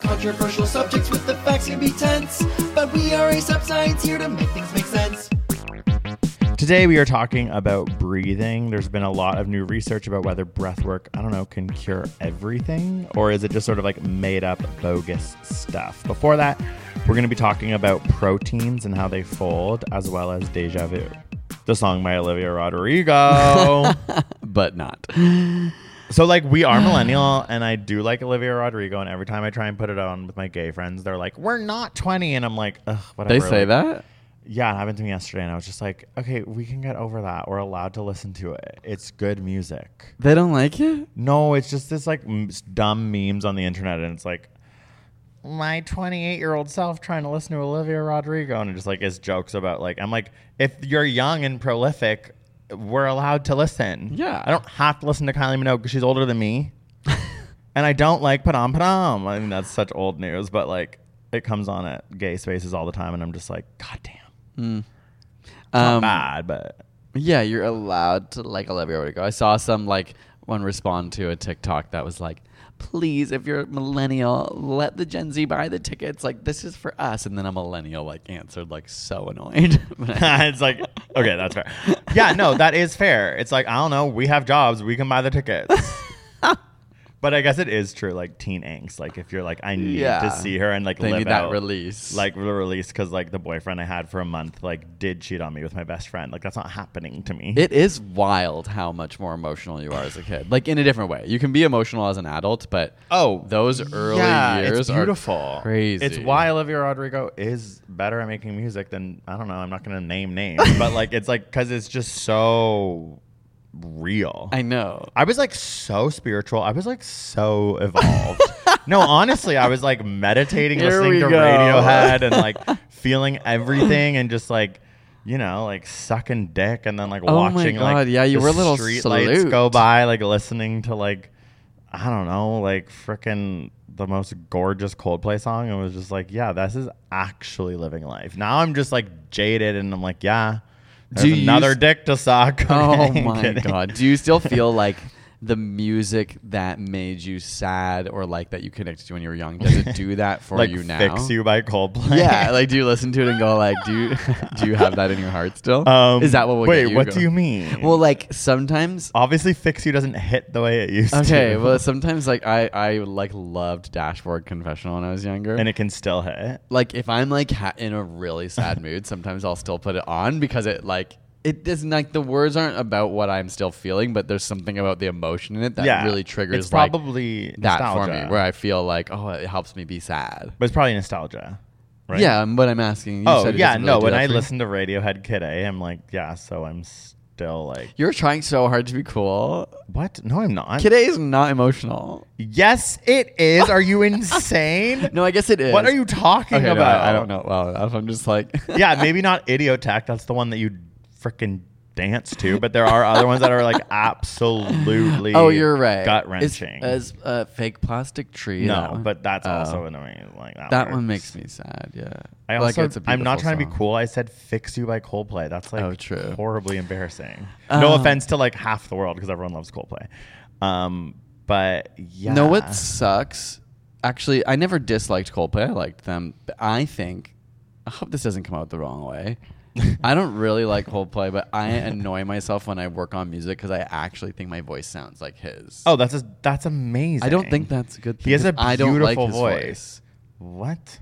Controversial subjects with the facts can be tense, but we are a sub science here to make things make sense. Today we are talking about breathing. There's been a lot of new research about whether breath work, I don't know, can cure everything or is it just sort of like made up bogus stuff. Before that, we're going to be talking about proteins and how they fold as well as deja vu. The song by Olivia Rodrigo. but not. So like we are millennial and I do like Olivia Rodrigo and every time I try and put it on with my gay friends they're like we're not 20 and I'm like ugh whatever. They say Like, that? Yeah, it happened to me yesterday and I was just like okay we can get over that we're allowed to listen to it it's good music. They don't like it? No, it's just this like m- dumb memes on the internet and it's like my 28 year old self trying to listen to Olivia Rodrigo and it just like is jokes about like I'm like if you're young and prolific we're allowed to listen. Yeah. I don't have to listen to Kylie Minogue because she's older than me. and I don't like Padam Padam. I mean that's such old news, but like it comes on at gay spaces all the time and I'm just like god damn. Not Um, bad, but Yeah, you're allowed to like Olivia Rodrigo. I saw some like one respond to a TikTok that was like, "Please, if you're a millennial, let the Gen Z buy the tickets. Like this is for us." And then a millennial like answered like so annoyed. It's like okay, that's fair. Yeah, no, that is fair. It's like I don't know, we have jobs, we can buy the tickets. but I guess it is true, like teen angst. Like if you're like, I need Yeah. to see her and like They live need that out, release. like the release because like the boyfriend I had for a month like did cheat on me with my best friend. Like that's not happening to me. it is wild how much more emotional you are as a kid. Like in a different way. You can be emotional as an adult, but Oh, those early yeah, years it's are beautiful. crazy. It's why Olivia Rodrigo is better at making music than I don't know. I'm not gonna name names, but like it's like because it's just so real. I know. I was like so spiritual. I was like so evolved. no, honestly, I was like meditating, Here listening to go. Radiohead, and like feeling everything, and just like you know, like sucking dick, and then like Oh my watching God, like yeah, you were a little street lights salute. go by, like listening to like I don't know, like freaking the most gorgeous Coldplay song. It was just like, yeah, this is actually living life. Now I'm just like jaded, and I'm like, yeah. There's you another dick to suck. Oh my kidding. god. Do you still feel like the music that made you sad or like that you connected to when you were young does it do that for like you now? Fix You by Coldplay. Yeah, like do you listen to it and go like, do you do you have that in your heart still? Um, Is that what will wait, what going? do you mean? Well, like sometimes. obviously, Fix You doesn't hit the way it used to. Okay, well sometimes like I I like loved Dashboard Confessional when I was younger. and it can still hit. like if I'm like ha- in a really sad mood, sometimes I'll still put it on because it like it doesn't like the words aren't about what I'm still feeling, but there's something about the emotion in it that yeah, really triggers It's like, probably that nostalgia, for me, where I feel like oh, it helps me be sad. but it's probably nostalgia. Right? Yeah, but I'm asking. You Oh said it yeah, doesn't no. do when that I for you. listen to Radiohead Kid A, I'm like, yeah. So I'm still like, you're trying so hard to be cool. what? No, I'm not. Kid A is not emotional. Yes, it is. Are you insane? No, I guess it is. What are you talking Okay, no, about? I, I don't know well enough. I'm just like yeah, maybe not Idioteque. That's the one that you freaking dance to, but there are other ones that are like absolutely. Oh, you're right. Gut wrenching. As a fake plastic tree. No, that but that's Oh. also annoying. Like that. That one makes me sad. Yeah. I also, I'm not trying to be cool. I said "Fix You" by Coldplay. That's like Oh, true. horribly embarrassing. no Um, offense to like half the world because everyone loves Coldplay. Um, but yeah, No, what sucks? Actually, I never disliked Coldplay. I liked them. But I think, I hope this doesn't come out the wrong way. I don't really like Coldplay, but I annoy myself when I work on music because I actually think my voice sounds like his. Oh, that's a, that's amazing. I don't think that's a good. Thing. He has a because I don't like beautiful his voice. What?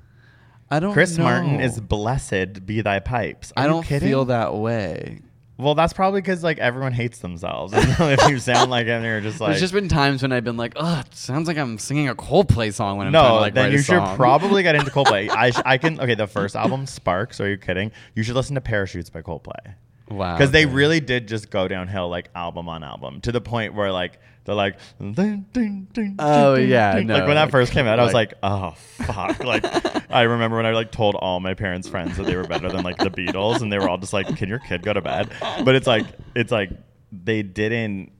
I don't. Chris Martin is blessed be thy pipes. Are I don't kidding? feel that way. Well, that's probably because like everyone hates themselves. And if you sound like him, you're just like There's just been times when I've been like, "Oh, it sounds like I'm singing a Coldplay song when I'm no. trying to like then write you a should song." probably get into Coldplay. I sh- I can okay. The first album, Sparks. Are you kidding? You should listen to Parachutes by Coldplay. wow, because they okay. really did just go downhill like album on album to the point where like they're like ding, ding, ding, Oh, yeah, no, like when that like- first came out I was like- oh fuck. Like I remember when I like told all my parents friends that they were better than like the Beatles and they were all just like can your kid go to bed? But it's like it's like they didn't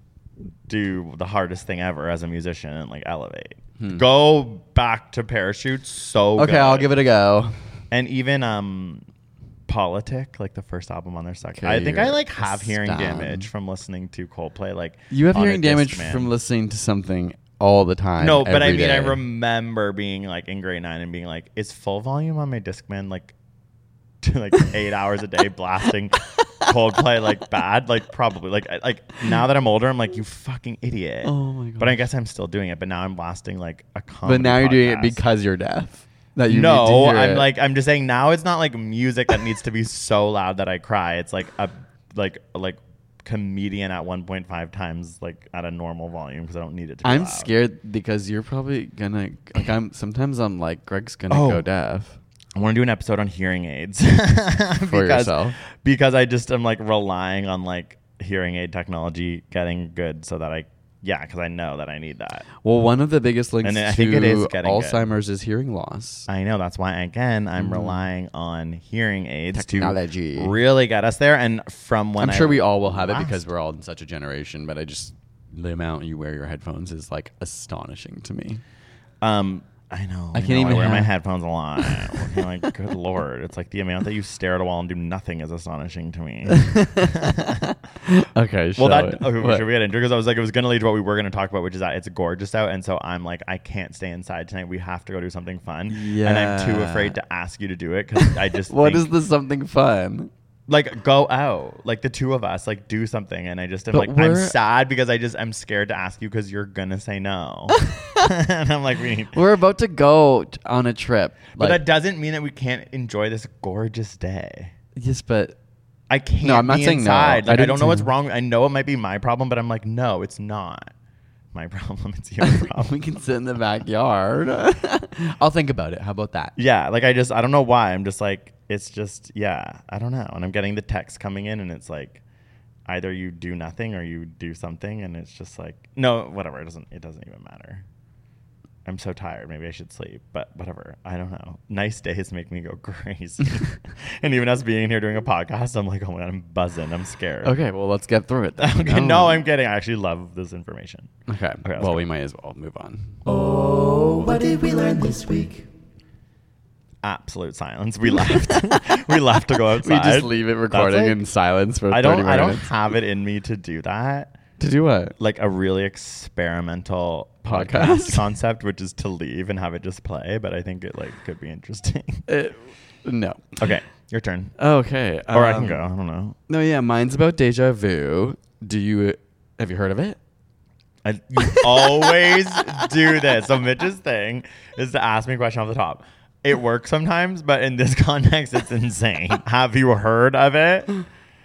do the hardest thing ever as a musician and like elevate. Go back to parachutes so Hmm. Okay, I'll give it a go. and even um Politik like the first album on their second Okay, i think i like have hearing stan. damage from listening to coldplay like You have hearing damage Discman. from listening to something all the time. no but i mean i remember being like in grade nine and being like is full volume on my discman like to like eight hours a day blasting coldplay like bad like probably like I- like now that i'm older i'm like you fucking idiot Oh my god! but i guess i'm still doing it but now i'm blasting like a But now you're doing it because you're deaf. That you no, I'm it. like I'm just saying now it's not like music that needs to be so loud that I cry. It's like a like like comedian at 1.5 times like at a normal volume because I don't need it to. Be I'm loud. scared because you're probably gonna like I'm sometimes I'm like Greg's gonna Oh. go deaf. I want to do an episode on hearing aids For because yourself. because I just am like relying on like hearing aid technology getting good so that I yeah because I know that I need that. Well, one of the biggest links And I to think it is getting good. Alzheimer's is hearing loss. I know that's why again I'm relying on hearing aids. Technology. to really get us there. And from when I'm I sure we all will have it because we're all in such a generation. But I just the amount you wear your headphones is like astonishing to me. Um, I know. I I can't know, even I wear my headphones a lot. Like, good lord, it's like the amount that you stare at a wall and do nothing is astonishing to me. Okay, well, that it. okay, What? should we get into? Because I was like, it was going to lead to what we were going to talk about, which is that it's gorgeous out, and so I'm like, I can't stay inside tonight. We have to go do something fun, Yeah. and I'm too afraid to ask you to do it because I just What think, is the something fun? Like go out, like the two of us, like do something, and I just am But like, I'm sad because I just I'm scared to ask you because you're gonna say no, and I'm like, we need. We're about to go on a trip. But Like, that doesn't mean that we can't enjoy this gorgeous day. yes, but I can't. No, I'm not saying no. inside. I Like, I, didn't don't know what's wrong. I know it might be my problem, but I'm like, no, it's not my problem. It's your problem. we can sit in the backyard. I'll think about it. How about that? yeah, like I just I don't know why. I'm just like it's just yeah. I don't know. And I'm getting the text coming in, and it's like either you do nothing or you do something, and it's just like no, whatever. It doesn't. It doesn't even matter. I'm so tired. Maybe I should sleep, but whatever. I don't know. Nice days make me go crazy. and even us being here doing a podcast, I'm like, oh my god, I'm buzzing. I'm scared. Okay, well, let's get through it. then. Okay, oh. no, I'm kidding. I actually love this information. Okay. let's well, go. we might as well move on. Oh, what did we learn this week? Absolute silence. We left. we left to go outside. We just leave it recording like- in silence for I don't. I don't have it in me to do that. To do what? Like a really experimental Podcast? podcast concept, which is to leave and have it just play. But I think it like could be interesting. No. okay, your turn. Okay. Or I can um, go. I don't know. No, yeah, mine's about deja vu. Do you have you heard of it? I, you always do this. So Mitch's thing is to ask me a question off the top. It works sometimes, but in this context, it's insane. Have you heard of it?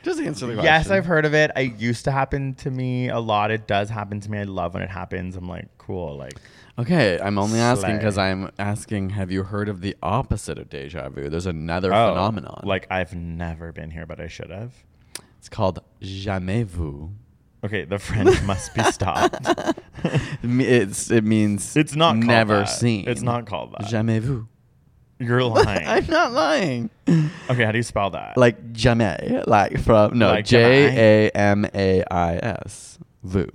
Just answer the question. Yes, I've heard of it. I used to happen to me a lot. It does happen to me. I love when it happens. I'm like, cool. Like, Okay, I'm only asking because I'm asking. Have you heard of the opposite of deja vu? There's another oh, phenomenon. Like, I've never been here, but I should have. it's called jamais vu. Okay, the French must be stopped. It It's it means It's not never that. seen. It's not called that. jamais vu. You're lying. I'm not lying. okay, how do you spell that? Like jamais, like from no Like J A M A I S vu.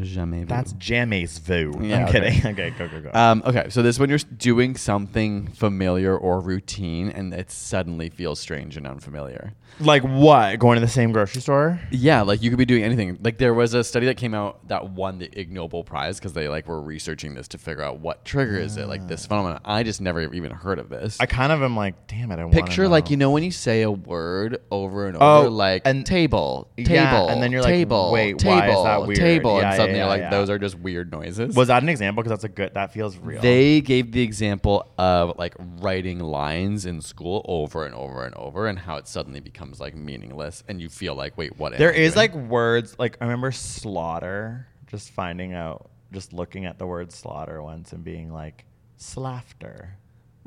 Jamais vu. That's jamais vu. Yeah, I'm okay. kidding. Okay, go go go. Um, okay, so this is when you're doing something familiar or routine, and it suddenly feels strange and unfamiliar. like what? Going to the same grocery store? Yeah, like you could be doing anything. Like there was a study that came out that won the Ig Nobel Prize because they like were researching this to figure out what triggers it, like this phenomenon. I just never even heard of this. I kind of am like, damn it. I want to Picture like you know when you say a word over and over, Oh, like and- table, table, Yeah, and then you're like, table, wait, table, why is that weird? table, Yeah, and suddenly yeah, you're like, yeah. those are just weird noises. Was that an example? Because that's a good. That feels real. They gave the example of like writing lines in school over and over and over, and how it suddenly becomes like meaningless, and you feel like, wait, what? There is like words like I remember slaughter. Just finding out, just looking at the word slaughter once and being like, slafter.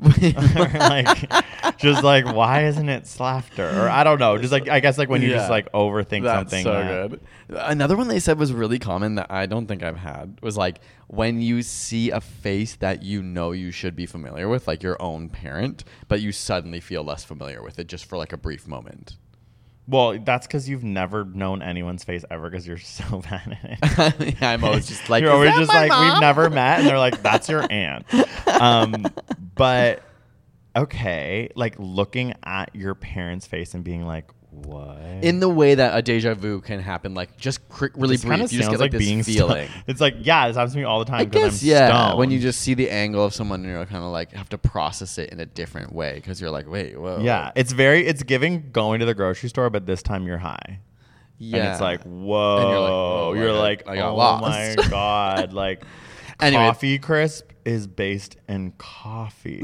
like, just like, why isn't it slafter? Or I don't know. Just like I guess like when you just like overthink That's something. so that- good. Another one they said was really common that I don't think I've had was like when you see a face that you know you should be familiar with, like your own parent, but you suddenly feel less familiar with it just for like a brief moment. Well, that's because you've never known anyone's face ever because you're so bad at it. I'm always just like, you're always just like we've never met, and they're like, "That's your aunt." Um, but okay, like looking at your parents' face and being like, "What?" in the way that a deja vu can happen, like just cr- really This brief. You just get like, this being feeling. stoned. It's like yeah, this happens to me all the time. I guess I'm yeah. stoned. When you just see the angle of someone, and you're kind of like have to process it in a different way because you're like, wait, whoa, yeah, it's very it's giving going to the grocery store, but this time you're high. yeah. And it's like, whoa. And You're you're like, like, oh, I oh lost. my God. Like, Anyway. Coffee Crisp is based in coffee.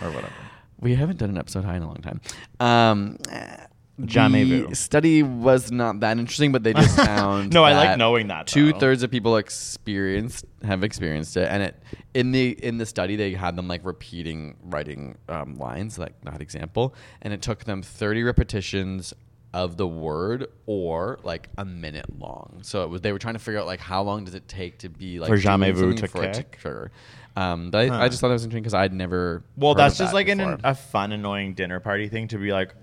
or whatever. We haven't done an episode high in a long time. Um, Jamais the study was not that interesting, but they just found No, I like that knowing that, though. two thirds of people experienced have experienced it, and it in the in the study they had them like repeating writing um, lines like that example, and it took them thirty repetitions of the word or like a minute long. So it was they were trying to figure out like how long does it take to be like For jamais vu to for it kick? trigger. Um, but I, I just thought that was interesting because I'd never. Well, that's just that like an, a fun, annoying dinner party thing to be like,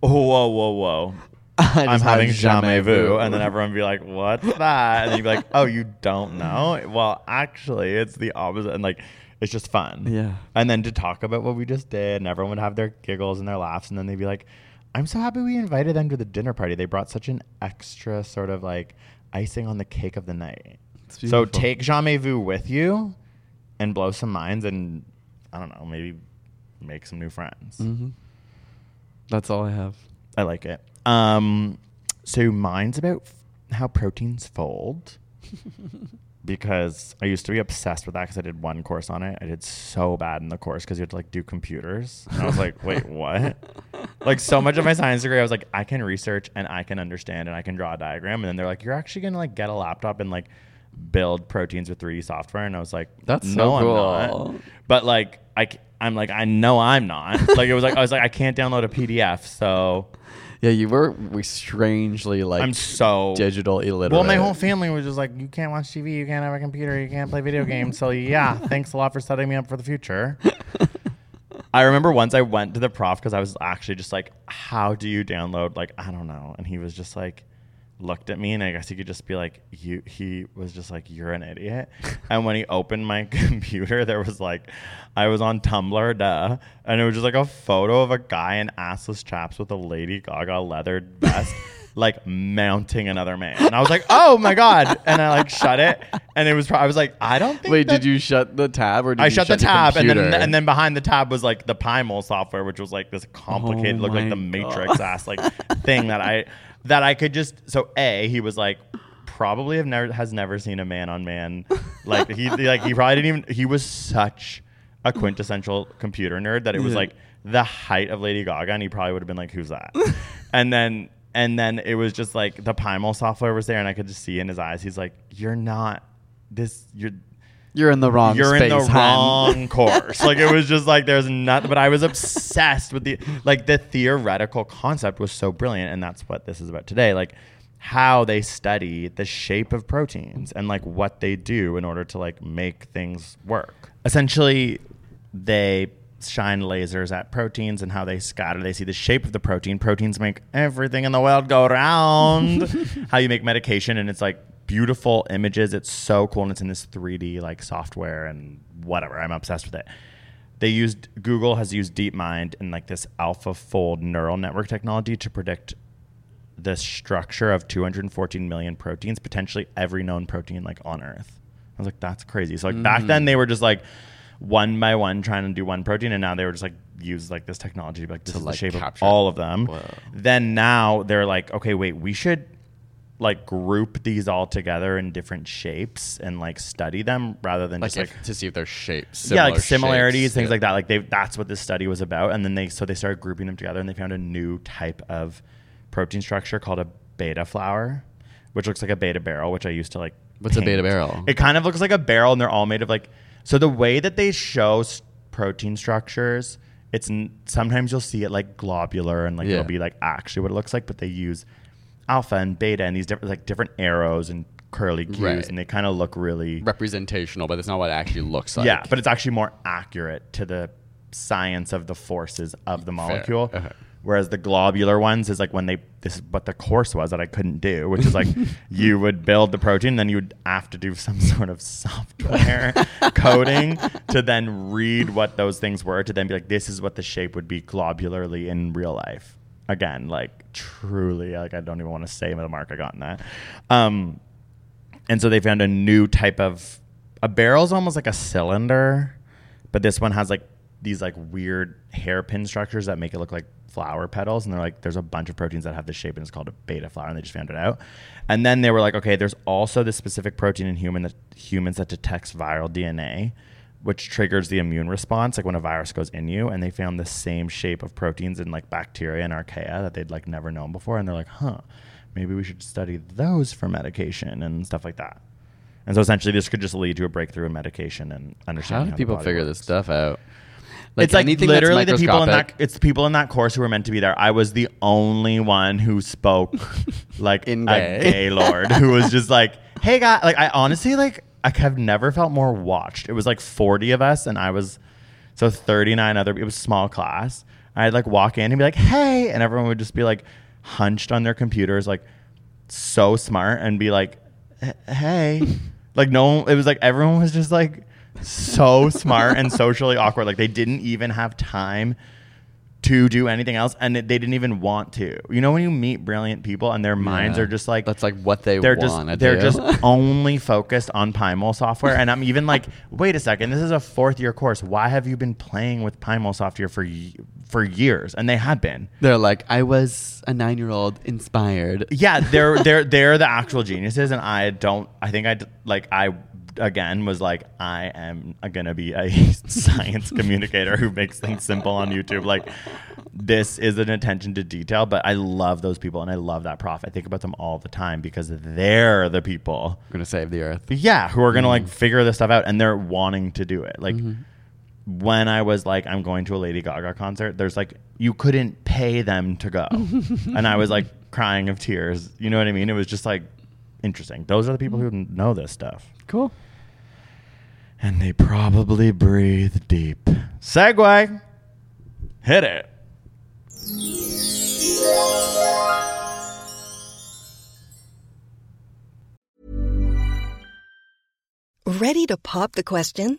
oh, whoa, whoa, whoa. I'm having jamais vu. And then everyone be like, what's that? And you'd be like, oh, you don't know? Well, actually, it's the opposite. And like, it's just fun. Yeah. And then to talk about what we just did, and everyone would have their giggles and their laughs. And then they'd be like, I'm so happy we invited them to the dinner party. They brought such an extra sort of like icing on the cake of the night. So take jamais vu with you and blow some minds and, I don't know, maybe make some new friends. Mm-hmm. That's all I have. I like it. Um, so mine's about f- how proteins fold. because I used to be obsessed with that because I did one course on it. I did so bad in the course because you had to like do computers. And I was like, wait, what? Like so much of my science degree, I was like, I can research and I can understand and I can draw a diagram. And then they're like, you're actually gonna like get a laptop and like build proteins with 3D software. And I was like, That's so no, I'm cool. not. But like, I I'm like, I know I'm not. like it was like I was like, I can't download a PDF, so Yeah, you were we strangely like I'm so digital illiterate. Well, my whole family was just like, you can't watch TV, you can't have a computer, you can't play video games. So yeah, thanks a lot for setting me up for the future. I remember once I went to the prof because I was actually just like, how do you download? Like, I don't know. And he was just like, looked at me, and I guess he could just be like, you. He was just like, you're an idiot. and when he opened my computer, there was like, I was on Tumblr, duh, and it was just like a photo of a guy in assless chaps with a Lady Gaga leathered vest. Like mounting another man, and I was like, "Oh my god!" And I like shut it, and it was. Pro- I was like, "I don't think." Wait, that- did you shut the tab or did I you shut the tab, and then and then behind the tab was like the PyMOL software, which was like this complicated, Oh looked like the Matrix ass like thing that I that I could just. So a he was like probably have never has never seen a man on man like he like he probably didn't even he was such a quintessential computer nerd that it was Yeah. like the height of Lady Gaga, and he probably would have been like, "Who's that?" and then and then it was just like the PyMOL software was there, and I could just see in his eyes, he's like, "You're not this. You're." You're in the wrong you're in the space, wrong course. Like it was just like there's nothing. But I was obsessed with the like the theoretical concept was so brilliant, and that's what this is about today. Like how they study the shape of proteins and like what they do in order to like make things work. Essentially, they shine lasers at proteins and how they scatter. They see the shape of the protein. Proteins make everything in the world go round. how you make medication, and it's like beautiful images. It's so cool, and it's in this 3D like software and whatever. I'm obsessed with it. They used Google has used DeepMind and like this AlphaFold neural network technology to predict the structure of 214 million proteins, potentially every known protein like on Earth. I was like, that's crazy. So like back then mm. they were just like one by one trying to do one protein, and now they were just like use like this technology like To, like, the shape of all of them. Whoa. Then now they're like, okay, wait, we should like group these all together in different shapes and like study them rather than Like, just like to see if there's shapes. yeah, like similarities, shapes. things Yeah. like that. Like they that's what this study was about. And then they so they started grouping them together and they found a new type of protein structure called a beta flower, which looks like a beta barrel, which I used to like. What's a beta barrel? It kind of looks like a barrel, and they're all made of like. So the way that they show protein structures, it's n- sometimes you'll see it like globular and like Yeah. it'll be like actually what it looks like, but they use alpha and beta and these different like different arrows and curly cues, Right. and they kind of look really representational, but it's not what it actually looks like. yeah, but it's actually more accurate to the science of the forces of the molecule. Okay. Whereas the globular ones is like when they this is what the course was that I couldn't do, which is like you would build the protein, then you would have to do some sort of software coding to then read what those things were to then be like, this is what the shape would be globularly in real life. Again, like truly, like I don't even want to say the mark I got in that. Um, and so they found a new type of a barrel's almost like a cylinder, but this one has like these like weird hairpin structures that make it look like flower petals. And they're like, there's a bunch of proteins that have this shape, and it's called a beta flower, and they just found it out. And then they were like, okay, there's also this specific protein in human that humans that detects viral DNA, which triggers the immune response, like when a virus goes in you. And they found the same shape of proteins in like bacteria and archaea that they'd like never known before. And they're like, huh, maybe we should study those for medication and stuff like that. And so essentially, this could just lead to a breakthrough in medication and understanding. How do people figure works. this stuff out? it's like literally the people in that. It's the people in that course who were meant to be there. I was the only one who spoke like In a gay. gay lord who was just like, "Hey, guy." Like I honestly like I have never felt more watched. It was like forty of us, and I was so thirty nine other. It was a small class. I'd like walk in and be like, "Hey," and everyone would just be like hunched on their computers, like so smart, and be like, "Hey." Like no one, it was like everyone was just like so smart and socially awkward. Like they didn't even have time to do anything else, and it, they didn't even want to. You know, when you meet brilliant people and their minds Yeah. are just like That's like what they they're want. just they're just only focused on PyMOL software, and I'm even like, wait a second, this is a fourth year course. Why have you been playing with PyMOL software for y- for years? And they had been. They're like, I was a nine year old inspired. Yeah, they're they're they're the actual geniuses, and I don't. I think I d- like I again was like I am gonna be a science communicator who makes things simple on YouTube. Like this is an attention to detail, but I love those people, and I love that prof. I think about them all the time because they're the people. I'm gonna save the earth. Yeah, who are gonna like mm-hmm. figure this stuff out, and they're wanting to do it. Like mm-hmm. when I was like, I'm going to a Lady Gaga concert. There's like you couldn't pay them to go, and I was like crying of tears. You know what I mean? It was just like interesting. Those are the people who mm-hmm. know this stuff, Cool. And they probably breathe deep. Segue, hit it. Ready to pop the question?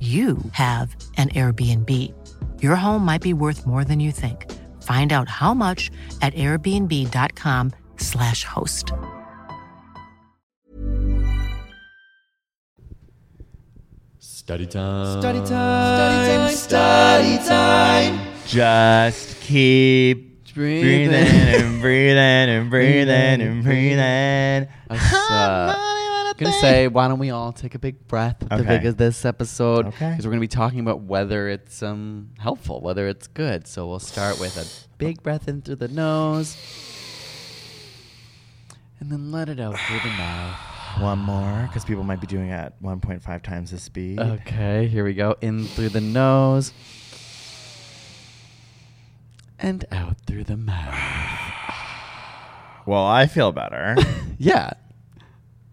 you have an Airbnb. Your home might be worth more than you think. Find out how much at airbnb.com/slash host. Study time. Study time. Study time. Study time. Just keep breathing and breathing and breathing and breathing. I was uh, gonna say, why don't we all take a big breath at the big of this episode? Okay. Because we're gonna be talking about whether it's um helpful, whether it's good. So we'll start with a big breath in through the nose, and then let it out through the mouth. One more, because people might be doing it at 1.5 times the speed. Okay, here we go. In through the nose. And out through the mouth. Well, I feel better. yeah.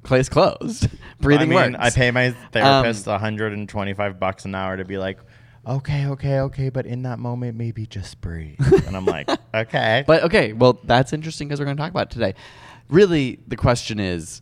Place closed. Breathing I mean, works. I pay my therapist Um, 125 bucks an hour to be like, okay, okay, okay, but in that moment, maybe just breathe. and I'm like, okay. But okay, well, that's interesting because we're going to talk about it today. Really, the question is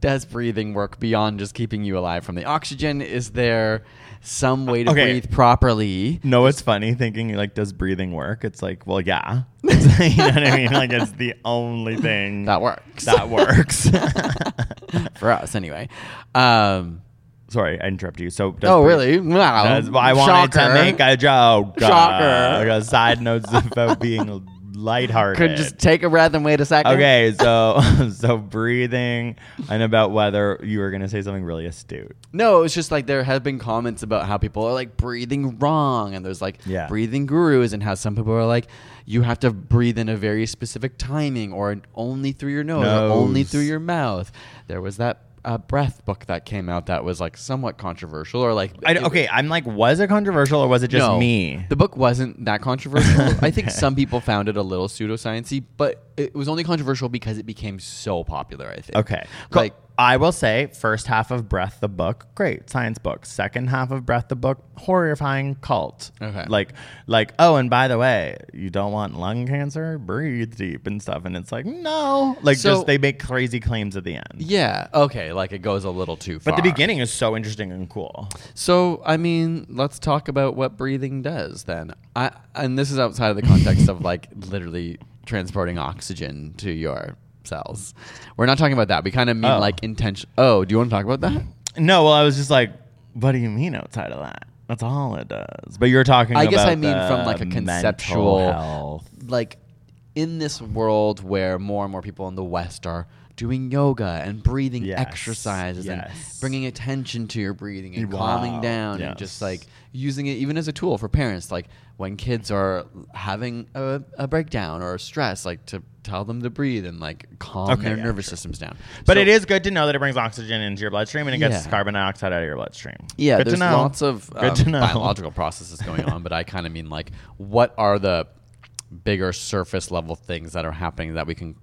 does breathing work beyond just keeping you alive from the oxygen? Is there some way to Okay. breathe properly? no, it's funny thinking like, does breathing work? It's like, well, yeah. you know what I mean? Like, it's the only thing That works. that works. For us, anyway. Um, Sorry, I interrupted you. So, does oh, really? Wow. does- well, I wanted to make a joke. Shocker. Uh, like a side notes about being lighthearted. Could just take a breath and wait a second. Okay, so so breathing and about whether you were gonna say something really astute. No, it was just like there have been comments about how people are like breathing wrong, and there's like Yeah. breathing gurus, and how some people are like, you have to breathe in a very specific timing, or only through your nose, or only through your mouth. There was that uh, breath book that came out that was like somewhat controversial, or like I, it- okay, I'm like, was it controversial or was it just no, me? The book wasn't that controversial. I think some people found it a little pseudosciencey, but it was only controversial because it became so popular. I think. Okay, cool. Like I will say, first half of Breath the book, great science book. Second half of Breath the book, horrifying cult. Okay. like like oh, and by the way, you don't want lung cancer, breathe deep and stuff. And it's like no, like So- just they make crazy claims at the end. yeah, okay, like it goes a little too far. But the beginning is so interesting and cool. So, I mean, let's talk about what breathing does then. I and this is outside of the context of like literally transporting oxygen to your cells. We're not talking about that. We kind of mean Oh. like intention. Oh, do you want to talk about that? No, well, I was just like, what do you mean outside of that? That's all it does. But you're talking. I guess about I mean the from like a mental conceptual health. like in this world where more and more people in the West are doing yoga and breathing Yes, exercises and bringing attention to your breathing and Wow, calming down and just yes. like using it even as a tool for parents like when kids are having a, a breakdown or a stress like to tell them to breathe and like calm Okay, their yeah, nervous sure. systems down But So- it is good to know that it brings oxygen into your bloodstream and it gets Yeah. carbon dioxide out of your bloodstream. Yeah, good there's to know. lots of good um, to know. biological processes going on, but I kind of mean like what are the bigger surface level things that are happening that we can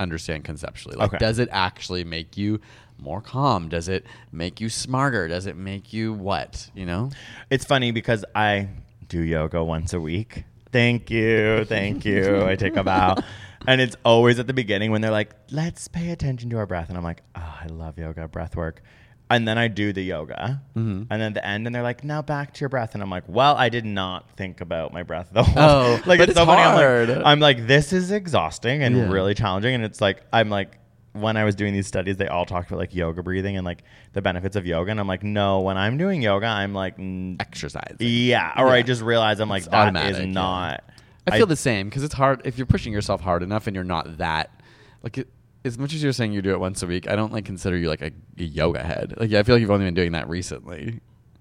understand conceptually? Like, Okay. does it actually make you more calm? Does it make you smarter? Does it make you what? You know? It's funny because I do yoga once a week. Thank you, thank you. I take a bow. And it's always at the beginning when they're like, let's pay attention to our breath. And I'm like, oh, I love yoga, breath work. And then I do the yoga. Mm-hmm. And then at the end, and they're like, now back to your breath. And I'm like, well, I did not think about my breath though. Oh, like but it's, so funny. I'm hard. like, I'm like, this is exhausting and Yeah. really challenging. And it's like, I'm like, when I was doing these studies, they all talked about like yoga breathing and like the benefits of yoga. And I'm like, no, when I'm doing yoga, I'm like, mm, Exercise. yeah. Or I just realize I'm like, It's that is yeah. not. I feel the same because it's hard if you're pushing yourself hard enough and you're not that like it, as much as you're saying you do it once a week. I don't like consider you like a, a yoga head. Like yeah, I feel like you've only been doing that recently.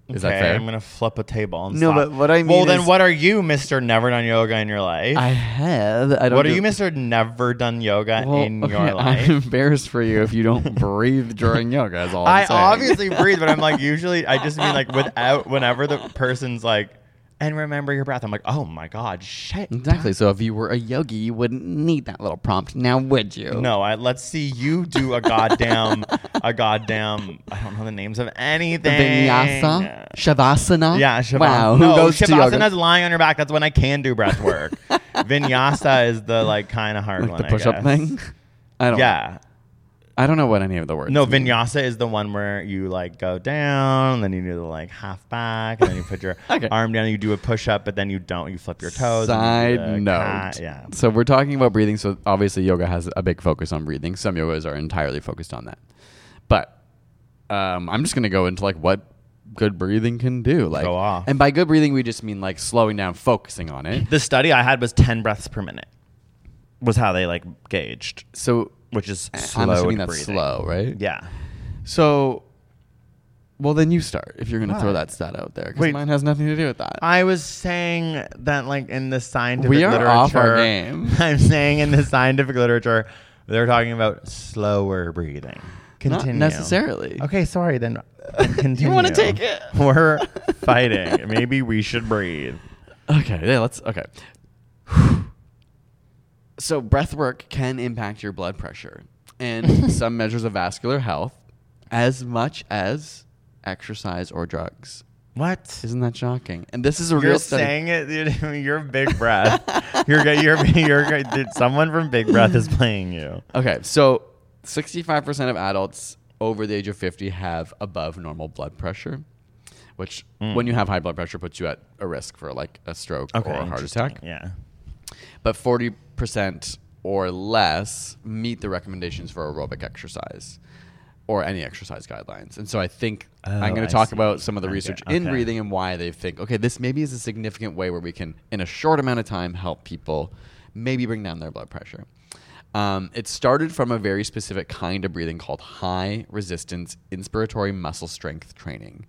Is that Okay, fair? I'm gonna flip a table. And No, stop. but what I mean Well, mean then is- what are you, Mister? Never done yoga in your life? I have. I don't. what are do- you, Mister? Never done yoga Well, in okay, your life? I'm embarrassed for you if you don't breathe during yoga. Is all I'm I saying. obviously breathe, but I'm like usually I just mean like without whenever the person's like, and remember your breath. I'm like, oh my god, shit. exactly. So if you were a yogi, you wouldn't need that little prompt. Now would you? No, I, let's see you do a goddamn, a goddamn. I don't know the names of anything. Vinyasa, shavasana. Yeah, shavasana. Wow. Who no, goes to shavasana is lying on your back. That's when I can do breath work. Vinyasa is the like kind of hard Like one. the push-up guess. thing. I don't. Know. Yeah. I don't know what any of the words. No, mean. vinyasa is the one where you like go down, then you do the like half back, and then you put your Okay. arm down. You do a push up, but then you don't. You flip your toes. Side you note. cat. Yeah. So we're talking about breathing. So obviously, yoga has a big focus on breathing. Some yogas are entirely focused on that. But um, I'm just going to go into like what good breathing can do. Like, Go off. and by good breathing, we just mean like slowing down, focusing on it. The study I had was 10 breaths per minute. Was how they like gauged, So which is I'm slow assuming that's breathing. slow, right? Yeah. So, well, then you start if you're going to throw that stat out there because Wait. mine has nothing to do with that. I was saying that like in the scientific We are literature, off our game. I'm saying in the scientific literature, they're talking about slower breathing. Continue. Not necessarily. Okay, sorry. Then then continue. wanna take it? We're fighting. Maybe we should breathe. Okay, yeah, let's. Okay. So, breath work can impact your blood pressure and some measures of vascular health as much as exercise or drugs. What? Isn't that shocking? And this is a You're real study. saying it. You're, you're big breath. you're. You're you're. Dude, Someone from Big Breath is playing you. Okay, so 65% of adults over the age of 50 have above normal blood pressure, which hmm. when you have high blood pressure puts you at a risk for like a stroke Okay. or a heart attack. Yeah. But 40% or less meet the recommendations for aerobic exercise or any exercise guidelines. And so I think I'm Oh, going to talk see. about some of the I get- research in okay. breathing and why they think, okay, this maybe is a significant way where we can, in a short amount of time, help people maybe bring down their blood pressure. Um, it started from a very specific kind of breathing called high resistance inspiratory muscle strength training.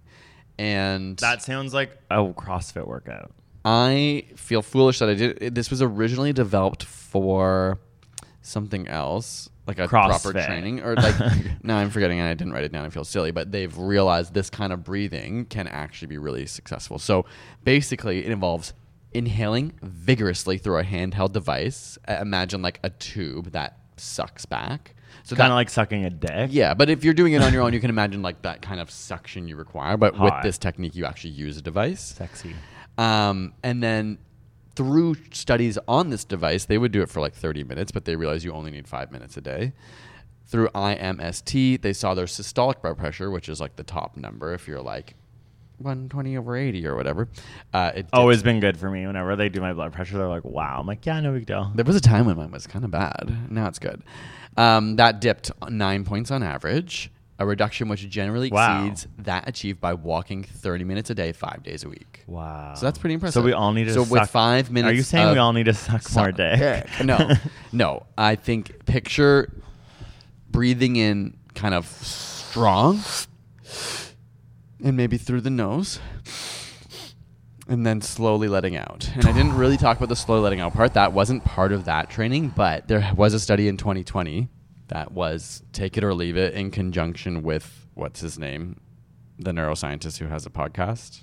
And That sounds like a CrossFit workout. I feel foolish that I did. it- This was originally developed for something else, like a proper training, or like. now I'm forgetting, and I didn't write it down. I feel silly, but they've realized this kind of breathing can actually be really successful. So basically, it involves inhaling vigorously through a handheld device. Imagine like a tube that sucks back. So Kind of like sucking a dick. yeah, but if you're doing it on your own, you can imagine like that kind of suction you require. But with this technique, you actually use a device. Sexy. Um, and then through studies on this device, they would do it for like 30 minutes, but they realized you only need five minutes a day. Through IMST, they saw their systolic blood pressure, which is like the top number if you're like 120 over 80 or whatever. Uh, it Always been good for me. Whenever they do my blood pressure, they're like, "Wow." I'm like, "Yeah, no big deal." There was a time when mine was kind of bad. Now it's good. Um, that dipped nine points on average, a reduction which generally Wow. exceeds that achieved by walking 30 minutes a day, five days a week. Wow. So that's pretty impressive. So we all need to. Suck. So with five minutes, Are you saying we all need to suck more suck dick? dick. No, no. I think picture breathing in kind of strong, and maybe through the nose, and then slowly letting out. And I didn't really talk about the slow letting out part. That wasn't part of that training, but there was a study in 2020 that was take it or leave it in conjunction with what's his name, the neuroscientist who has a podcast.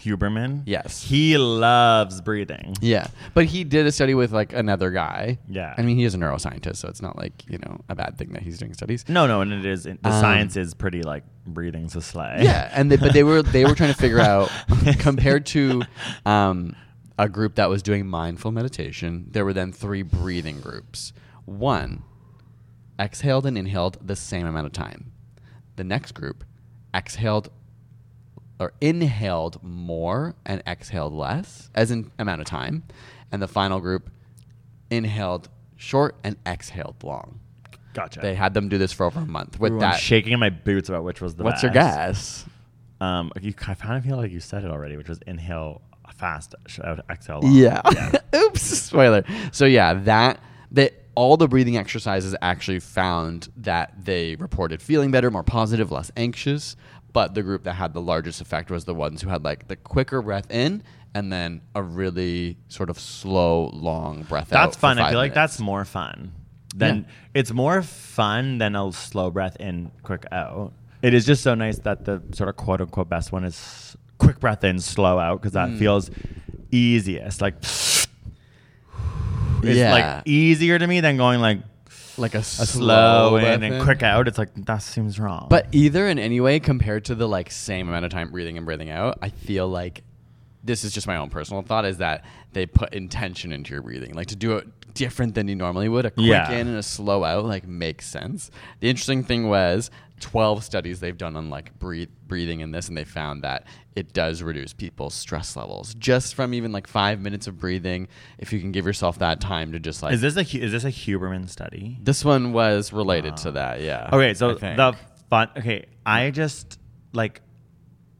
Huberman. Yes. He loves breathing. Yeah, but he did a study with like another guy. Yeah. I mean he is a neuroscientist, so it's not like you know a bad thing that he's doing studies. No, no, and it is. The Um, science is pretty like breathing's a slay. Yeah, and they, but they were they were trying to figure out compared to um, a group that was doing mindful meditation. There were then three breathing groups. One exhaled and inhaled the same amount of time. The next group exhaled or inhaled more and exhaled less, as in amount of time, and the final group inhaled short and exhaled long. Gotcha. They had them do this for over a month with Ooh, I'm that. shaking in my boots about which was the What's your guess? Um, you, I kind of feel like you said it already, which was inhale fast, exhale long. Yeah. Oops. Spoiler. So yeah, that that all the breathing exercises actually found that they reported feeling better, more positive, less anxious. But the group that had the largest effect was the ones who had like the quicker breath in and then a really sort of slow, long breath out. That's fun. I feel like that's more fun. Than it's more fun than a slow breath in, quick out. It is just so nice that the sort of quote unquote best one is quick breath in, slow out because that Mm. feels easiest. Like it's Yeah. like easier to me than going like like a, a slow, slow in and in. quick out. It's like that seems wrong. But either in any way, compared to the like same amount of time breathing and breathing out, I feel like this is just my own personal thought is that they put intention into your breathing. Like to do it different than you normally would. A quick Yeah. in and a slow out like makes sense. The interesting thing was 12 studies they've done on like breathe, breathing in this and they found that it does reduce people's stress levels just from even like 5 minutes of breathing if you can give yourself that time to just like is this a is this a Huberman study? This one was related to ah. that, yeah. Okay, so the fun. Okay, I just like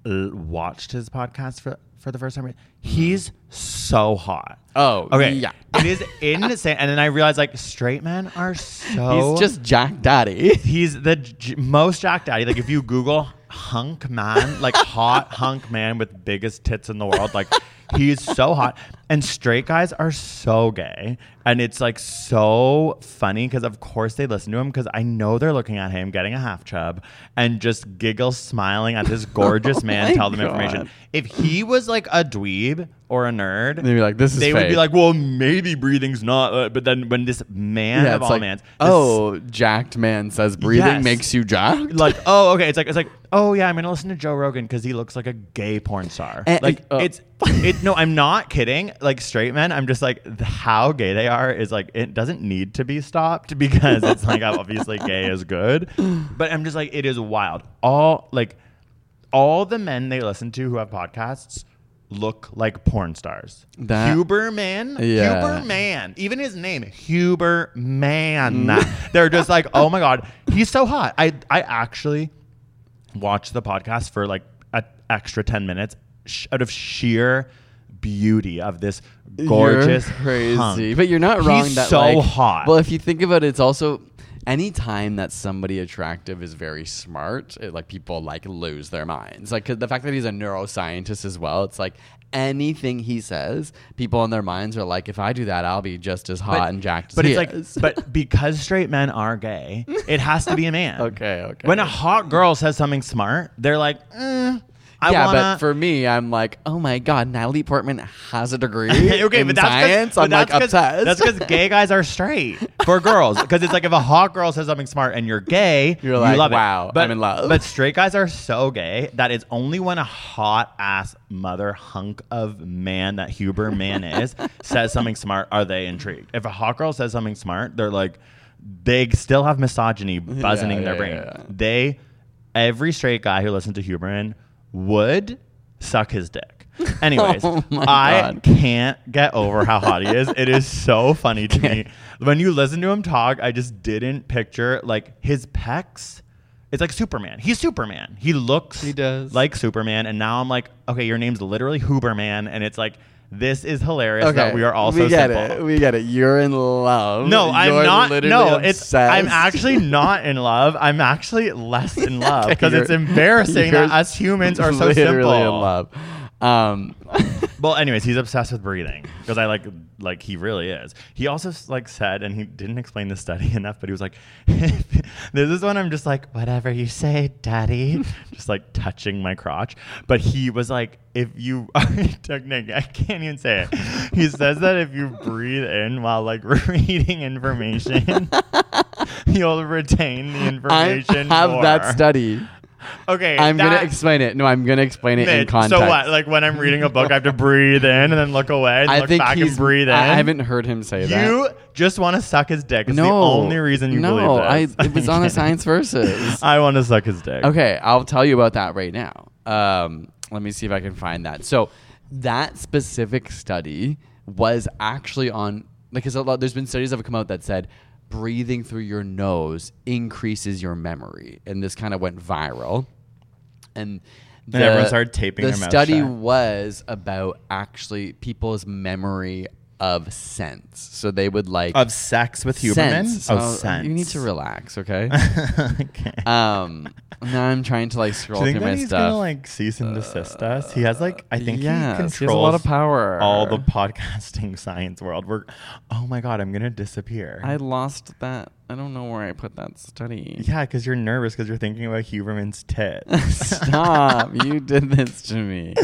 watched his podcast for for the first time. He's so hot. Oh, Okay. yeah. It is insane. And then I realized like straight men are so He's just Jack Daddy. He's the j- most Jack Daddy. Like if you Google hunk man, like hot hunk man with biggest tits in the world, like he's so hot. And straight guys are so gay, and it's like so funny because of course they listen to him because I know they're looking at him getting a half chub and just giggle smiling at this gorgeous man tell them God. information. If he was like a dweeb or a nerd, They'd be like, "This is they would be like, well, maybe breathing's not. Uh, but then when this man yeah, of all like, mans, oh, jacked man says breathing Yes. makes you jacked. like oh okay it's like it's like oh yeah i'm gonna listen to joe rogan because he looks like a gay porn star And- like uh, it's it no i'm not kidding like straight men i'm just like how gay they are is like it doesn't need to be stopped because it's like obviously gay is good but i'm just like it is wild all like all the men they listen to who have podcasts look like porn stars. That- Huberman, Yeah. Huberman, even his name, Huberman. Mm. They're just like, oh my god, he's so hot. I I actually watched the podcast for like an extra ten minutes sh- out of sheer beauty of this gorgeous, You're crazy, hunk. but you're not wrong. He's that so like- hot. Well, if you think about it, it's also any time that somebody attractive is very smart, it, like people like lose their minds. Like the fact that he's a neuroscientist as well, it's like anything he says, people in their minds are like, if I do that, I'll be just as hot and jacked. But it's like, but because straight men are gay, it has to be a man. Okay, okay. When a hot girl says something smart, they're like, mm, I yeah, wanna. but for me, I'm like, oh my god, Natalie Portman has a degree okay, in but that's science. I'm like that's 'cause- obsessed. That's because gay guys are straight for girls. Because it's like if a hot girl says something smart and you're gay, You're you like, love it. wow, But, I'm in love. But straight guys are so gay that it's only when a hot ass mother hunk of man that Huber man is says something smart are they intrigued. If a hot girl says something smart, they're like, they still have misogyny buzzing Yeah, in their yeah, brain. yeah. They, every straight guy who listens to Huberman would suck his dick. Anyways, Oh I can't get over how hot he is. It is so funny to me. When you listen to him talk, I just didn't picture like his pecs. It's like Superman. He's Superman. He looks He does. like Superman. And now I'm like, okay, your name's literally Huberman. And it's like, this is hilarious that we are also we get simple. it. We get it. You're in love. No, I'm not. literally No, it's. obsessed. I'm actually not in love. I'm actually less in love Okay, because it's embarrassing that us humans are so literally simple. in love. Um, Well, anyways, he's obsessed with breathing because I like like he really is. He also like said, and he didn't explain the study enough, but he was like, "This is when I'm just like, whatever you say, daddy," just like touching my crotch. But he was like, "If you are Nick, I can't even say it." He says that if you breathe in while like reading information, you'll retain the information. I have more. that study. Okay, I'm gonna explain it. No, I'm gonna explain it in context. So what? Like when I'm reading a book, I have to breathe in and then look away and I look think back he's. and breathe in. I haven't heard him say that. You just want to suck his dick. It's no, the only reason you no, believe this. I it was on a science versus. I want to suck his dick. Okay, I'll tell you about that right now. Um, let me see if I can find that. So that specific study was actually on because a lot, there's been studies that have come out that said breathing through your nose increases your memory, and this kind of went viral. And And everyone started taping the study was about actually people's memory of scents. So they would like Of sex with Huberman? Scents. Oh, So scents. You need to relax, okay? okay. Um, now I'm trying to like Do scroll you think through that my he's stuff. gonna like cease and desist us? He has like I think Yes, he he has a lot of power. All the podcasting science world. We're oh my god, I'm gonna disappear. I lost that. I don't know where I put that study. yeah, because you're nervous because you're thinking about Huberman's tits. Stop! you did this to me.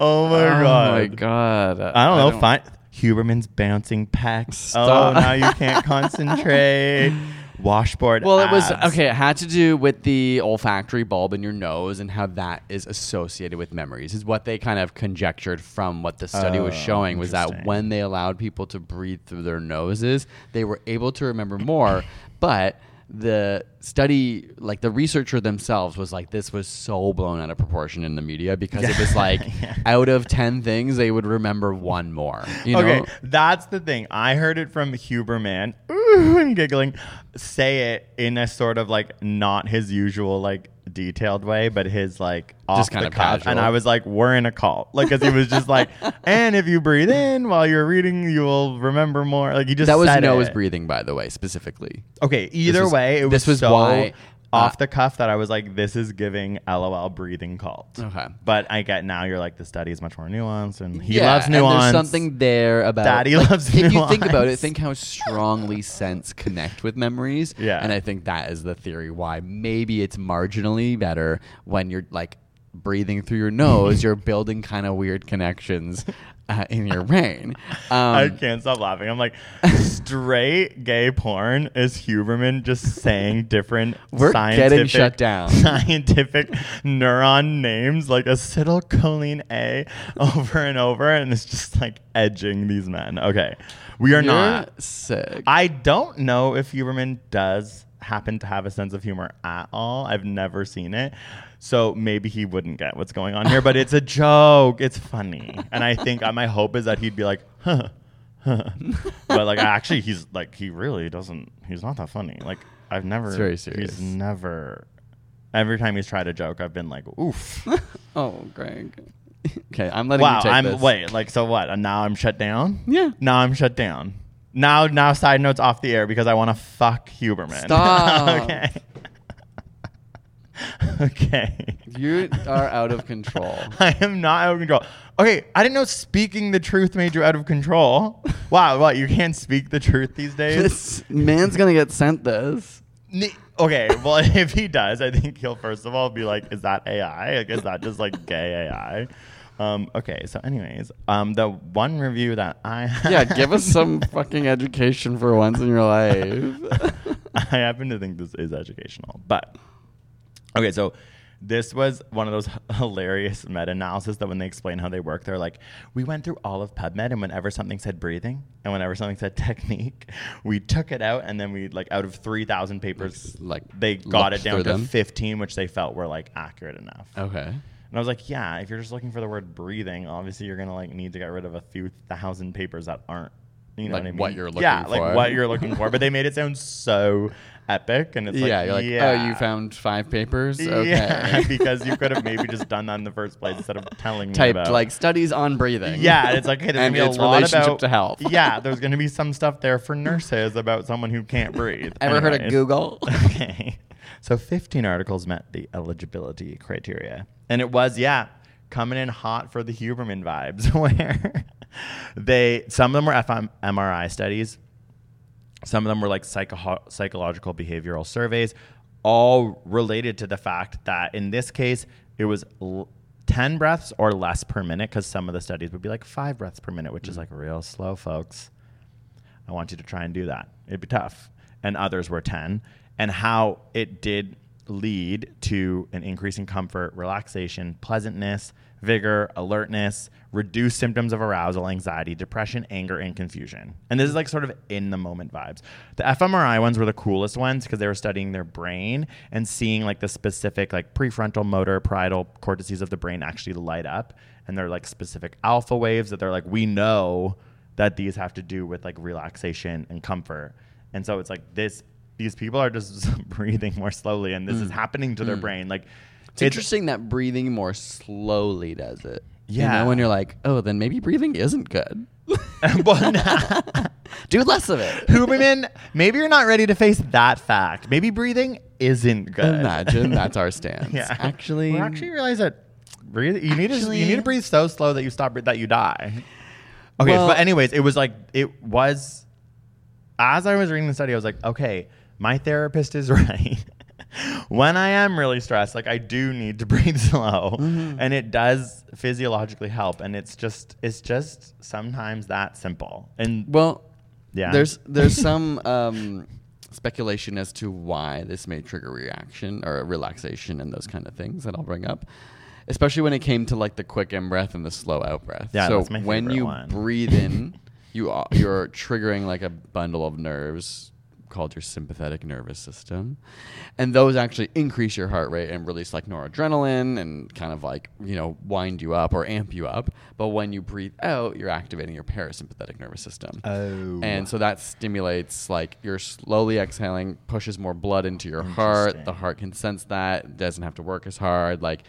oh my oh god. my god! I don't know. Fine. Huberman's bouncing pecs. Oh, Stop. Oh, now you can't concentrate. Washboard. Well, it was okay. It had to do with the olfactory bulb in your nose and how that is associated with memories. Is what they kind of conjectured from what the study was Oh, showing was that when they allowed people to breathe through their noses, they were able to remember more. but the study, like the researcher themselves, was like this was so blown out of proportion in the media because it was like out of ten things they would remember one more. You okay, know? that's the thing. I heard it from Huberman. Ooh, I'm giggling. Say it in a sort of like not his usual like detailed way, but his like off Just the kind of cuff, casual. and I was like, "We're in a cult," like because he was just like, "And if you breathe in while you're reading, you will remember more." Like he just that was nose it. breathing, by the way, specifically. Okay, either was- way, it was this was so why, off uh, the cuff that I was like, "This is giving LOL breathing cult." Okay. but I get now you're like the study is much more nuanced, and he Yeah, loves and nuance. there's something there about Daddy like, loves If you think about it, nuance. think how strongly scents connect with memories. Yeah. and I think that is the theory why maybe it's marginally better when you're like breathing through your nose. you're building kind of weird connections uh, in your brain. I Um, can't stop laughing. I'm like, straight gay porn is Huberman just saying different We're scientific, getting shut down. scientific neuron names like acetylcholine A over and over, and it's just like edging these men. Okay, we are you're not. sick. I don't know if Huberman does happen to have a sense of humor at all. I've never seen it. So maybe he wouldn't get what's going on here, but it's a joke. It's funny. And I think uh, my hope is that he'd be like, huh, huh. But like actually he's like he really doesn't he's not that funny. Like I've never It's very serious. He's never every time he's tried a joke, I've been like, oof. oh, Greg. okay, I'm letting wow, you take I'm this. wait, like so what? And now I'm shut down? Yeah. Now I'm shut down. Now now side notes off the air because I want to fuck Huberman. Stop. okay. okay. You are out of control. I am not out of control. Okay, I didn't know speaking the truth made you out of control. wow, what? You can't speak the truth these days? this man's gonna get sent this. Okay, well, if he does, I think he'll first of all be like, "Is that AI? Like, is that just like gay AI?" Um, okay, so anyways, um, the one review that I Yeah, give us some fucking education for once in your life. I happen to think this is educational, but okay. So this was one of those hilarious meta-analysis that when they explain how they work, they're like, we went through all of PubMed, and whenever something said breathing, and whenever something said technique, we took it out, and then we like out of three thousand papers, Like, they got it down to them? fifteen, which they felt were like accurate enough. okay. And I was like, yeah, if you're just looking for the word breathing, obviously you're gonna like need to get rid of a few thousand papers that aren't, you know Like what I mean? what you're looking for. yeah, for. like what you're looking for. But they made it sound so epic, and it's yeah, like, you're like, yeah. oh, you found five papers. Okay. Yeah, because you could have maybe just done that in the first place instead of telling me Typed about like studies on breathing. yeah, and it's like, hey, there's and gonna be a lot about to health. yeah, there's gonna be some stuff there for nurses about someone who can't breathe. Ever heard of Google? Okay. So 15 articles met the eligibility criteria. And it was, yeah, coming in hot for the Huberman vibes, where they, some of them were fMRI studies, some of them were like psycho- psychological behavioral surveys, all related to the fact that in this case, it was l- 10 breaths or less per minute, because some of the studies would be like five breaths per minute, which is mm. like real slow, folks. I want you to try and do that. It'd be tough. And others were 10. And how it did lead to an increase in comfort, relaxation, pleasantness, vigor, alertness, reduced symptoms of arousal, anxiety, depression, anger, and confusion. And this is like sort of in the moment vibes. The fMRI ones were the coolest ones because they were studying their brain and seeing like the specific like prefrontal motor parietal cortices of the brain actually light up. And they're like specific alpha waves that they're like, we know that these have to do with like relaxation and comfort. And so it's like this these people are just breathing more slowly and this is mm. happening to their mm. brain. Like It's interesting that breathing more slowly does it. You Yeah. know, when you're like, oh, then maybe breathing isn't good. well, nah. Do less of it. Huberman, maybe you're not ready to face that fact. Maybe breathing isn't good. Imagine that's our stance. yeah. Actually, well, actually realize that breathe you need to you need to breathe so slow that you stop that you die. Okay, Well- but anyways, it was like it was as I was reading the study, I was like, okay, my therapist is right. when I am really stressed, like I do need to breathe slow, Mm-hmm. and it does physiologically help. And it's just it's just sometimes that simple. And well, yeah, there's there's some um, speculation as to why this may trigger reaction or relaxation and those kind of things that I'll bring up. Especially when it came to like the quick in breath and the slow out breath. Yeah, so that's my when you one. breathe in, you are, you're triggering like a bundle of nerves called your sympathetic nervous system. And those actually increase your heart rate and release like noradrenaline and kind of like, you know, wind you up or amp you up. But when you breathe out, you're activating your parasympathetic nervous system. Oh. And so that stimulates like you're slowly exhaling, pushes more blood into your heart. The heart can sense that, it doesn't have to work as hard. Like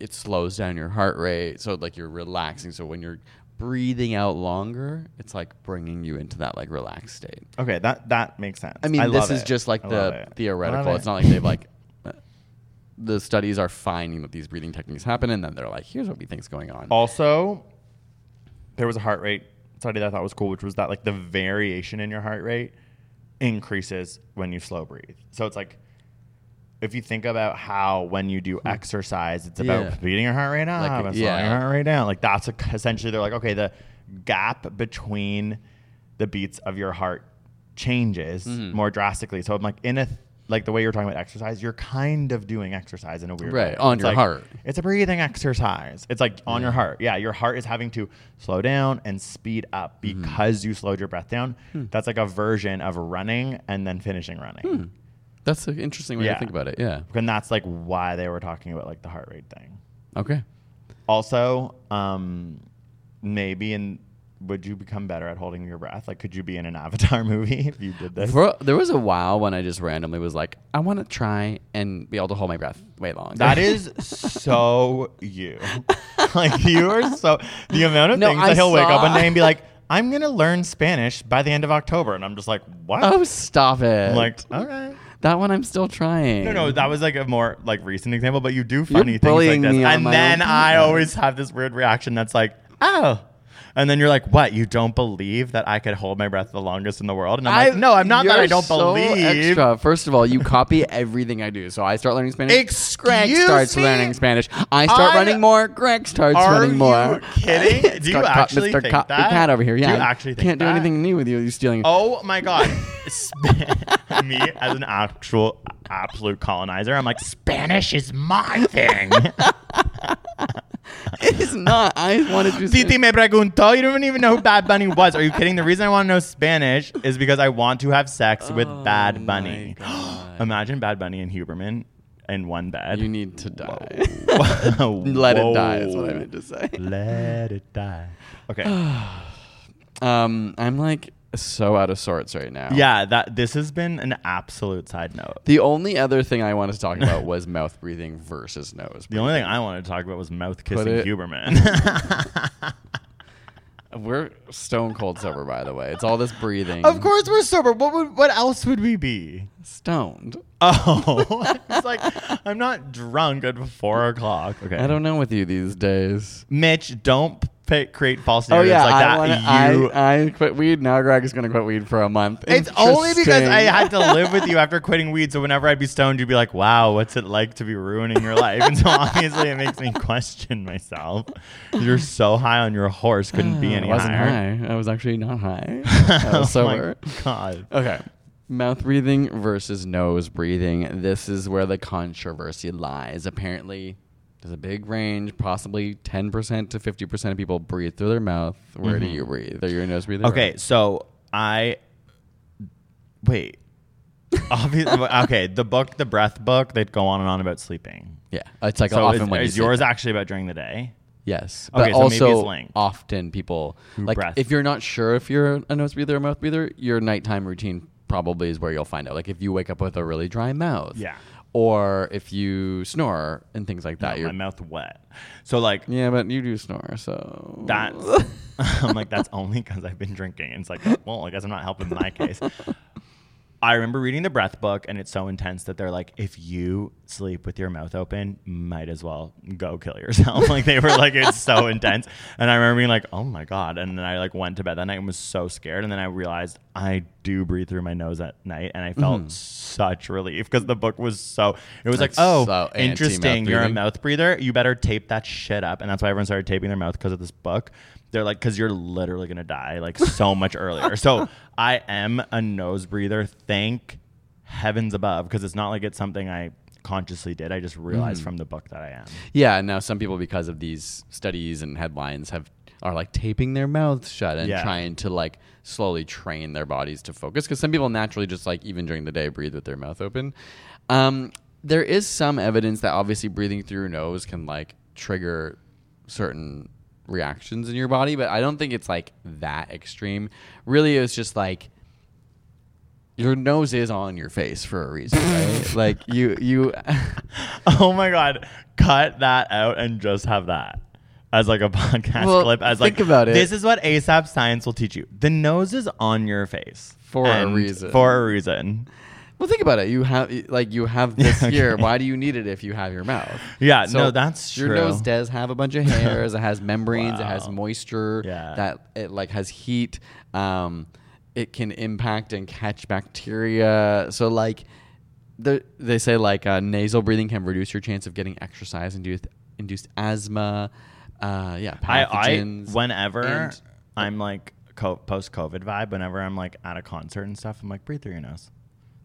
it slows down your heart rate. So like you're relaxing. So when you're breathing out longer, it's like bringing you into that like relaxed state. Okay, that that makes sense. I mean, love this is it. just like I the theoretical. It's not like they've like uh, the studies are finding that these breathing techniques happen, and then they're like, here's what we think's going on. Also, there was a heart rate study that I thought was cool, which was that like the variation in your heart rate increases when you slow breathe. So it's like if you think about how when you do exercise, it's about Hmm. Yeah. speeding your heart rate up Like, slowing yeah. your heart rate down. Like that's a, essentially they're like, okay, the gap between the beats of your heart changes Mm-hmm. more drastically. So I'm like in a like the way you're talking about exercise, you're kind of doing exercise in a weird Right, way. on It's your like- heart. It's a breathing exercise. It's like on your heart. Yeah, your heart is having to slow down and speed up Mm-hmm. because you slowed your breath down. Hmm. That's like a version of running and then finishing running. That's an interesting way Yeah. to think about it. Yeah. And that's like why they were talking about like the heart rate thing. Okay. Also, um, maybe in would you become better at holding your breath? Like, could you be in an Avatar movie if you did this? For, there was a while when I just randomly was like, I want to try and be able to hold my breath way longer. That is so you. like you are so the amount of No, things I that he'll wake up saw- one day and be like, I'm gonna learn Spanish by the end of October, and I'm just like, what? oh, stop it. I'm like, all right. That one I'm still trying. No, no, that was like a more like recent example, but you do funny things like this, and then I always have this weird reaction that's like, oh. And then you're like, "What? You don't believe that I could hold my breath the longest in the world?" And I'm like, "No, I'm not that I don't so believe." Extra. First of all, you copy everything I do. So I start learning Spanish. Greg starts me? learning Spanish. I start I- running more. Greg starts running more. Are you kidding? Do you Scott- actually Mr. think Copy that? Cat over here? Do you actually think can't do that? anything new with you. You're stealing. Oh my god, me as an actual absolute colonizer, I'm like, Spanish is my thing. it's not. I wanted to. Titi me preguntó. You don't even know who Bad Bunny was. Are you kidding? The reason I want to know Spanish is because I want to have sex with Bad Bunny. Imagine Bad Bunny and Huberman in one bed. You need to die. Whoa. Let it die. Is what I meant to say. Let it die. Okay. Um, I'm like so out of sorts right now. yeah, that this has been an absolute side note. The only other thing I wanted to talk about was mouth breathing versus nose. The only thing I wanted to talk about was mouth kissing it- Huberman. We're stone cold sober, by the way. It's all this breathing. of course we're sober. What would, what else would we be? stoned. Oh, it's like I'm not drunk at four o'clock. Okay, I don't know with you these days. Mitch, don't pa- create false Oh narratives yeah, like I, that. wanna, you, I I quit weed. Now Greg is gonna quit weed for a month. it's only because I had to live with you after quitting weed. So whenever I'd be stoned, you'd be like, "Wow, what's it like to be ruining your life?" And so obviously, it makes me question myself. You're so high on your horse, couldn't be uh, any I wasn't higher. high. I was actually not high. I was Oh sober. God. Okay. Mouth breathing versus nose breathing. This is where the controversy lies. Apparently, there's a big range, possibly 10% to 50% of people breathe through their mouth. Where do you breathe? Are you a nose breather? Mm-hmm. Okay, so I wait. Obviously, okay. The book, the breath book, they'd go on and on about sleeping. Yeah. It's like So often is, when you is yours actually about during the day? Yes. Okay, but so maybe also it's linked. often people like breath. if you're not sure if you're a nose breather or mouth breather, your nighttime routine probably is where you'll find out. Like if you wake up with a really dry mouth. Yeah. Or if you snore and things like that. No, my mouth wet. So like Yeah, but you do snore, so that's I'm like that's only because I've been drinking. And it's like, well, I guess I'm not helping my case. I remember reading the breath book, and it's so intense that they're like, if you sleep with your mouth open, might as well go kill yourself. like they were like, it's so intense. And I remember being like, oh my god. And then I like went to bed that night and was so scared. And then I realized I do breathe through my nose at night, and I felt mm. such relief because the book was so. It was That's like, oh, so interesting. You're a mouth breather. You better tape that shit up. And that's why everyone started taping their mouth because of this book. They're like, because you're literally gonna die like so much earlier. So I am a nose breather. Thank heavens above, because it's not like it's something I consciously did. I just realized from the book that I am. Yeah, now some people because of these studies and headlines have are like taping their mouths shut and Yeah. trying to like slowly train their bodies to focus because some people naturally just like even during the day breathe with their mouth open. Um, there is some evidence that obviously breathing through your nose can like trigger certain reactions in your body, but I don't think it's like that extreme. Really, it's just like your nose is on your face for a reason, right? like you you Oh my god, cut that out and just have that as like a podcast Well, clip. As think like, about it. This is what ASAP science will teach you. The nose is on your face For a reason. For a reason. Well, think about it. You have like you have this Okay. here. Why do you need it if you have your mouth? Yeah, no, that's Your true. nose does have a bunch of hairs. it has membranes. It has moisture. Yeah. That it like has heat. Um, it can impact and catch bacteria. So like, the, they say like uh, nasal breathing can reduce your chance of getting exercise induced induced asthma. Uh, yeah, I, I whenever and- I'm like co- post COVID vibe, whenever I'm like at a concert and stuff, I'm like breathe through your nose.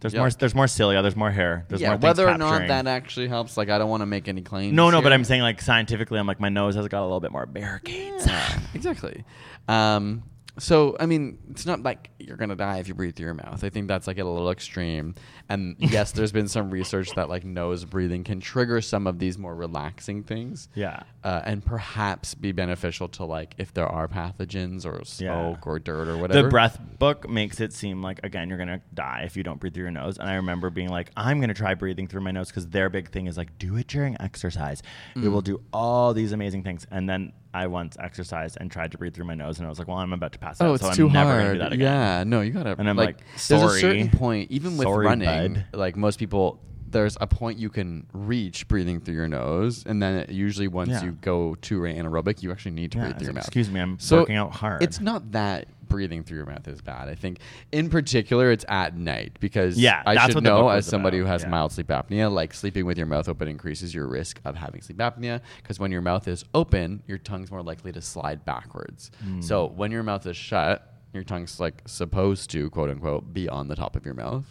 There's Yeah. more. There's more cilia. There's more hair. There's yeah, more whether or not capturing. that actually helps, like I don't want to make any claims. No, no, but. I'm saying like scientifically, I'm like my nose has got a little bit more barricades. Yeah, exactly. Um, so I mean, it's not like you're gonna die if you breathe through your mouth. I think that's like a little extreme. And yes, there's been some research that like nose breathing can trigger some of these more relaxing things. Yeah. Uh, and perhaps be beneficial to like if there are pathogens or smoke Yeah. or dirt or whatever. The breath book makes it seem like again you're gonna die if you don't breathe through your nose. And I remember being like, I'm gonna try breathing through my nose because their big thing is like do it during exercise. It Mm. will do all these amazing things. And then I once exercised and tried to breathe through my nose, and I was like, well, I'm about to pass Oh, it's so too I'm hard. do that again. Yeah, no, you gotta. And I'm like, there's a certain point, even with Sorry, running, bud. like most people, there's a point you can reach breathing through your nose, and then usually once Yeah. you go to anaerobic, you actually need to Yeah, breathe through your mouth. "Excuse me, I'm So working out hard." It's not that breathing through your mouth is bad. I think, in particular, it's at night because Yeah, I should know as somebody about, who has yeah. mild sleep apnea, like sleeping with your mouth open increases your risk of having sleep apnea because when your mouth is open, your tongue's more likely to slide backwards. Hmm. So when your mouth is shut, your tongue's like supposed to quote unquote be on the top of your mouth.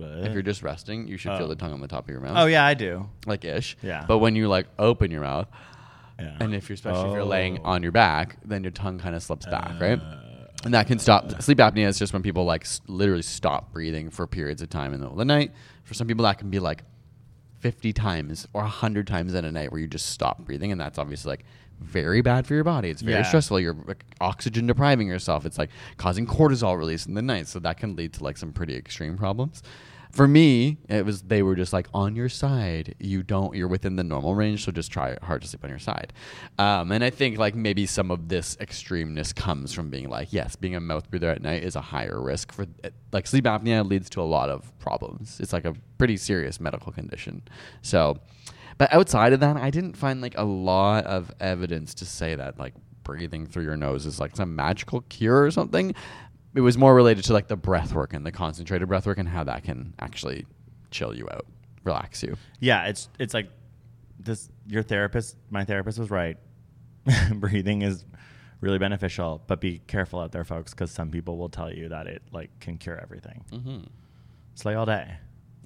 If you're just resting, you should feel Oh. the tongue on the top of your mouth. Oh yeah, I do. like ish. Yeah. But when you like open your mouth, Yeah. and if you're especially if you're laying Oh. Uh. on your back, then your tongue kind of slips back, right? And that can stop sleep apnea is just when people like s- literally stop breathing for periods of time in the middle of the night. For some people, that can be like 50 times or 100 times in a night where you just stop breathing. And that's obviously like very bad for your body. It's very Yeah. stressful. You're like, oxygen depriving yourself. It's like causing cortisol release in the night. So that can lead to like some pretty extreme problems. For me, it was they were just like on your side. You don't. You're within the normal range, so just try hard to sleep on your side. Um, and I think like maybe some of this extremeness comes from being like, yes, being a mouth breather at night is a higher risk for like sleep apnea leads to a lot of problems. It's like a pretty serious medical condition. So, but outside of that, I didn't find like a lot of evidence to say that like breathing through your nose is like some magical cure or something. It was more related to like the breath work and the concentrated breath work and how that can actually chill you out, relax you. Yeah, it's it's like this. Your therapist, my therapist, was right. Breathing is really beneficial, but be careful out there, folks, because some people will tell you that it like can cure everything. Mm-hmm. It's like all day.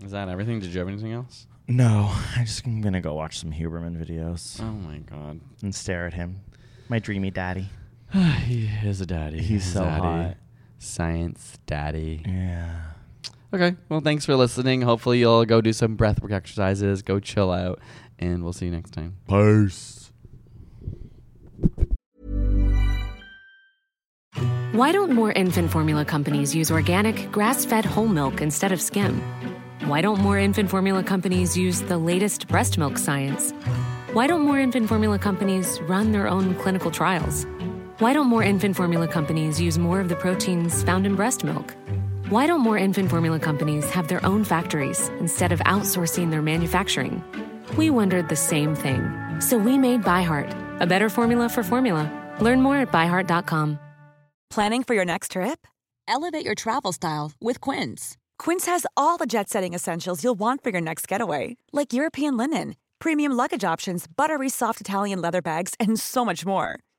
Is that everything? Did you have anything else? No, I just am gonna go watch some Huberman videos Oh my god. and stare at him, my dreamy daddy. he is a daddy. He's so daddy. hot. Science daddy. Yeah. Okay. Well, thanks for listening. Hopefully, you'll go do some breathwork exercises, go chill out, and we'll see you next time. Peace. Why don't more infant formula companies use organic, grass fed whole milk instead of skim? Why don't more infant formula companies use the latest breast milk science? Why don't more infant formula companies run their own clinical trials? Why don't more infant formula companies use more of the proteins found in breast milk? Why don't more infant formula companies have their own factories instead of outsourcing their manufacturing? We wondered the same thing. So we made ByHeart, a better formula for formula. Learn more at byheart.com. Planning for your next trip? Elevate your travel style with Quince. Quince has all the jet setting essentials you'll want for your next getaway, like European linen, premium luggage options, buttery soft Italian leather bags, and so much more.